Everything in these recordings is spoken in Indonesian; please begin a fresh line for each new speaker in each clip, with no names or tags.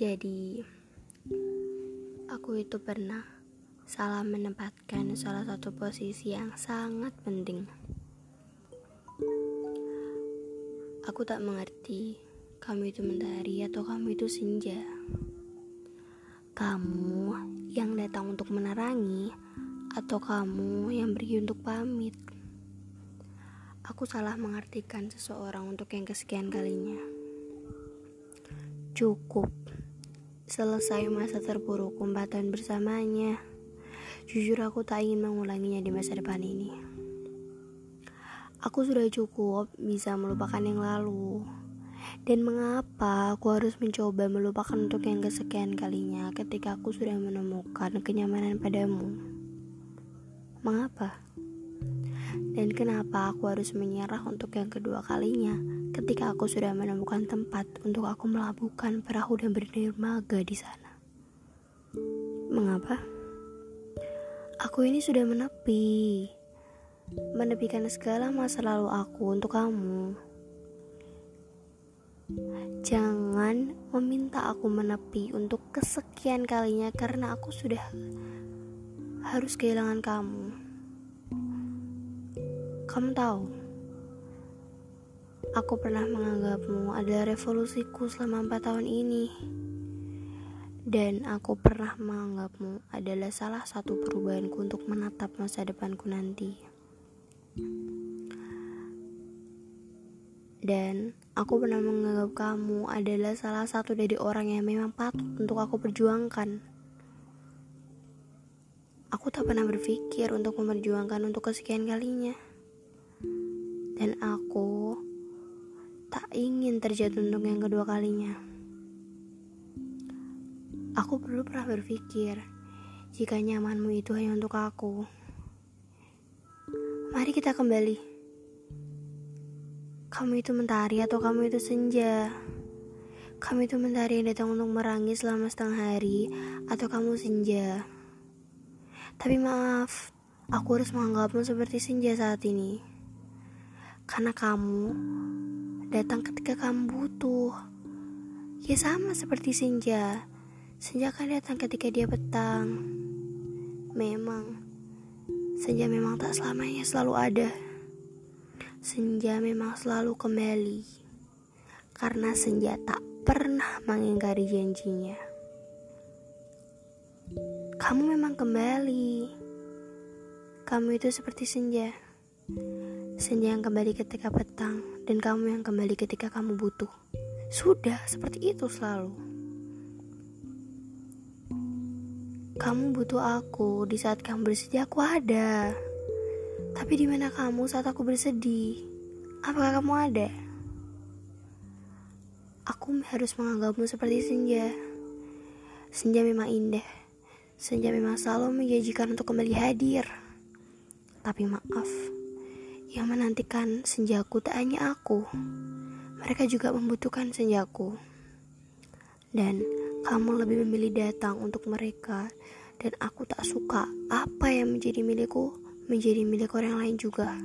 Jadi, aku itu pernah salah menempatkan salah satu posisi yang sangat penting. Aku tak mengerti kamu itu mentari atau kamu itu senja. Kamu yang datang untuk menerangi atau kamu yang pergi untuk pamit. Aku salah mengartikan seseorang untuk yang kesekian kalinya. Cukup. Selesai masa terburuk empat tahun bersamanya. Jujur aku tak ingin mengulanginya di masa depan ini. Aku sudah cukup bisa melupakan yang lalu. Dan mengapa aku harus mencoba melupakan untuk yang kesekian kalinya ketika aku sudah menemukan kenyamanan padamu? Mengapa? Dan kenapa aku harus menyerah untuk yang kedua kalinya ketika aku sudah menemukan tempat untuk aku melabuhkan perahu dan berdermaga di sana? Mengapa? Aku ini sudah menepi. Menepikan segala masa lalu aku untuk kamu. Jangan meminta aku menepi untuk kesekian kalinya karena aku sudah harus kehilangan kamu. Kamu tahu, aku pernah menganggapmu adalah revolusiku selama empat tahun ini. Dan aku pernah menganggapmu adalah salah satu perubahanku untuk menatap masa depanku nanti. Dan aku pernah menganggap kamu adalah salah satu dari orang yang memang patut untuk aku perjuangkan. Aku tak pernah berpikir untuk memperjuangkan untuk kesekian kalinya dan aku tak ingin terjatuh untuk yang kedua kalinya. Aku perlu pernah berpikir jika nyamanmu itu hanya untuk aku. Mari kita kembali. Kamu itu mentari atau kamu itu senja? Kamu itu mentari yang datang untuk merangi selama setengah hari atau kamu senja? Tapi maaf, aku harus menganggapmu seperti senja saat ini. Karena kamu datang ketika kamu butuh. Ya sama seperti senja. Senja kan datang ketika dia petang. Memang, senja memang tak selamanya selalu ada. Senja memang selalu kembali. Karena senja tak pernah mengingkari janjinya. Kamu memang kembali. Kamu itu seperti senja. Senja yang kembali ketika petang dan kamu yang kembali ketika kamu butuh. Sudah seperti itu selalu. Kamu butuh aku di saat kamu bersedih aku ada. Tapi di mana kamu saat aku bersedih? Apakah kamu ada? Aku harus menganggapmu seperti senja. Senja memang indah. Senja memang selalu menjanjikan untuk kembali hadir. Tapi maaf, yang menantikan senjaku tak hanya aku. Mereka juga membutuhkan senjaku. Dan kamu lebih memilih datang untuk mereka dan aku tak suka apa yang menjadi milikku menjadi milik orang lain juga.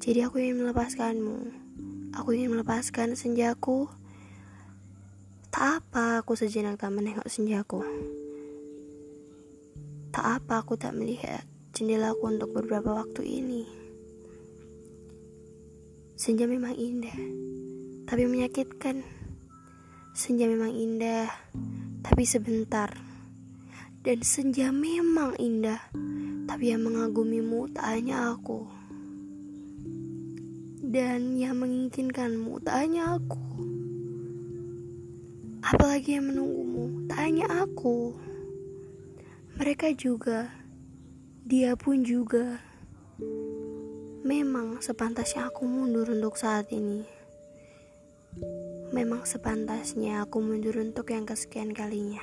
Jadi aku ingin melepaskanmu. Aku ingin melepaskan senjaku. Tak apa aku sejenak tak menengok senjaku. Tak apa aku tak melihat jendelaku untuk beberapa waktu ini. Senja memang indah, tapi menyakitkan. Senja memang indah, tapi sebentar. Dan senja memang indah, tapi yang mengagumimu tak hanya aku. Dan yang menginginkanmu tak hanya aku. Apalagi yang menunggumu tak hanya aku. Mereka juga dia pun juga memang sepantasnya aku mundur untuk saat ini. Memang sepantasnya aku mundur untuk yang kesekian kalinya.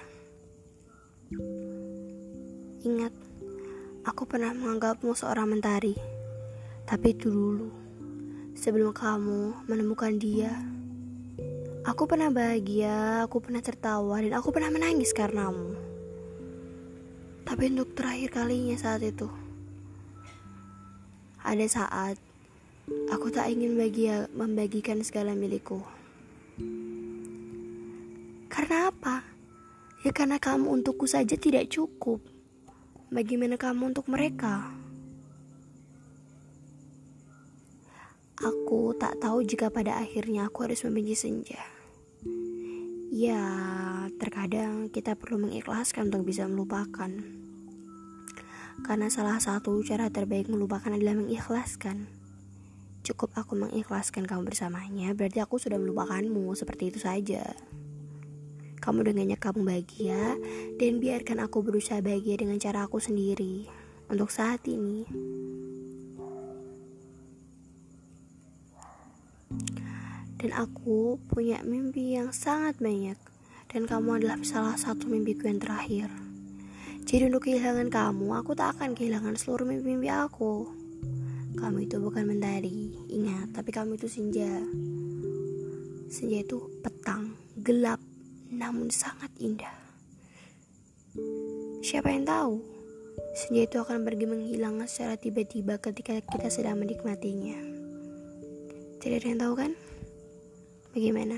Ingat, aku pernah menganggapmu seorang mentari, tapi itu dulu. Sebelum kamu menemukan dia, aku pernah bahagia, aku pernah tertawa, dan aku pernah menangis karenamu. Tapi untuk terakhir kalinya saat itu Ada saat Aku tak ingin bagia, membagikan segala milikku Karena Ya karena kamu untukku saja tidak cukup. Bagaimana kamu untuk mereka? Aku tak tahu jika pada akhirnya aku harus membenci senja. Ya, terkadang kita perlu mengikhlaskan untuk bisa melupakan. Karena salah satu cara terbaik melupakan adalah mengikhlaskan. Cukup aku mengikhlaskan kamu bersamanya, berarti aku sudah melupakanmu, seperti itu saja. Kamu dengannya kamu bahagia, dan biarkan aku berusaha bahagia dengan cara aku sendiri. Untuk saat ini, dan aku punya mimpi yang sangat banyak dan kamu adalah salah satu mimpiku yang terakhir jadi untuk kehilangan kamu aku tak akan kehilangan seluruh mimpi-mimpi aku. Kamu itu bukan mentari ingat. Tapi kamu itu senja. Senja itu petang gelap namun sangat indah. Siapa yang tahu? Senja itu akan pergi menghilang secara tiba-tiba ketika kita sedang menikmatinya. Tidak ada yang tahu kan? Bagaimana?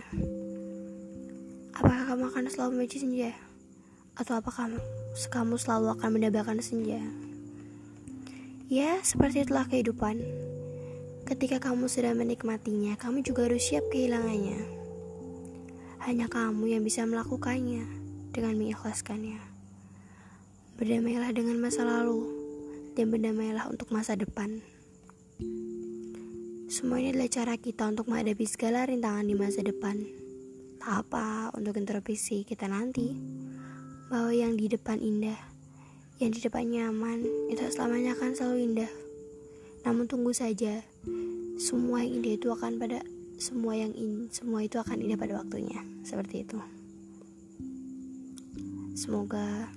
Apakah kamu akan selalu membenci senja? Atau apakah kamu, selalu akan mendambakan senja? Ya, seperti itulah kehidupan. Ketika kamu sedang menikmatinya, kamu juga harus siap kehilangannya. Hanya kamu yang bisa melakukannya dengan mengikhlaskannya. Berdamailah dengan masa lalu dan berdamailah untuk masa depan. Semua ini adalah cara kita untuk menghadapi segala rintangan di masa depan. Tak apa untuk introspeksi kita nanti. Bahwa yang di depan indah, yang di depan nyaman, itu selamanya akan selalu indah. Namun tunggu saja, semua yang indah itu akan pada semua yang in, semua itu akan indah pada waktunya. Seperti itu. Semoga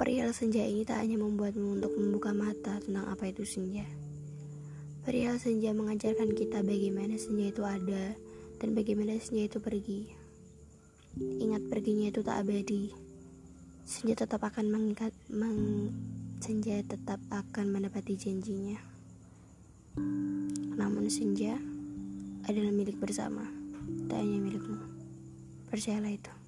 Perihal senja ini tak hanya membuatmu untuk membuka mata tentang apa itu senja. Perihal senja mengajarkan kita bagaimana senja itu ada dan bagaimana senja itu pergi. Ingat perginya itu tak abadi. Senja tetap akan mengikat, meng, senja tetap akan menepati janjinya. Namun senja adalah milik bersama, tak hanya milikmu. Percayalah itu.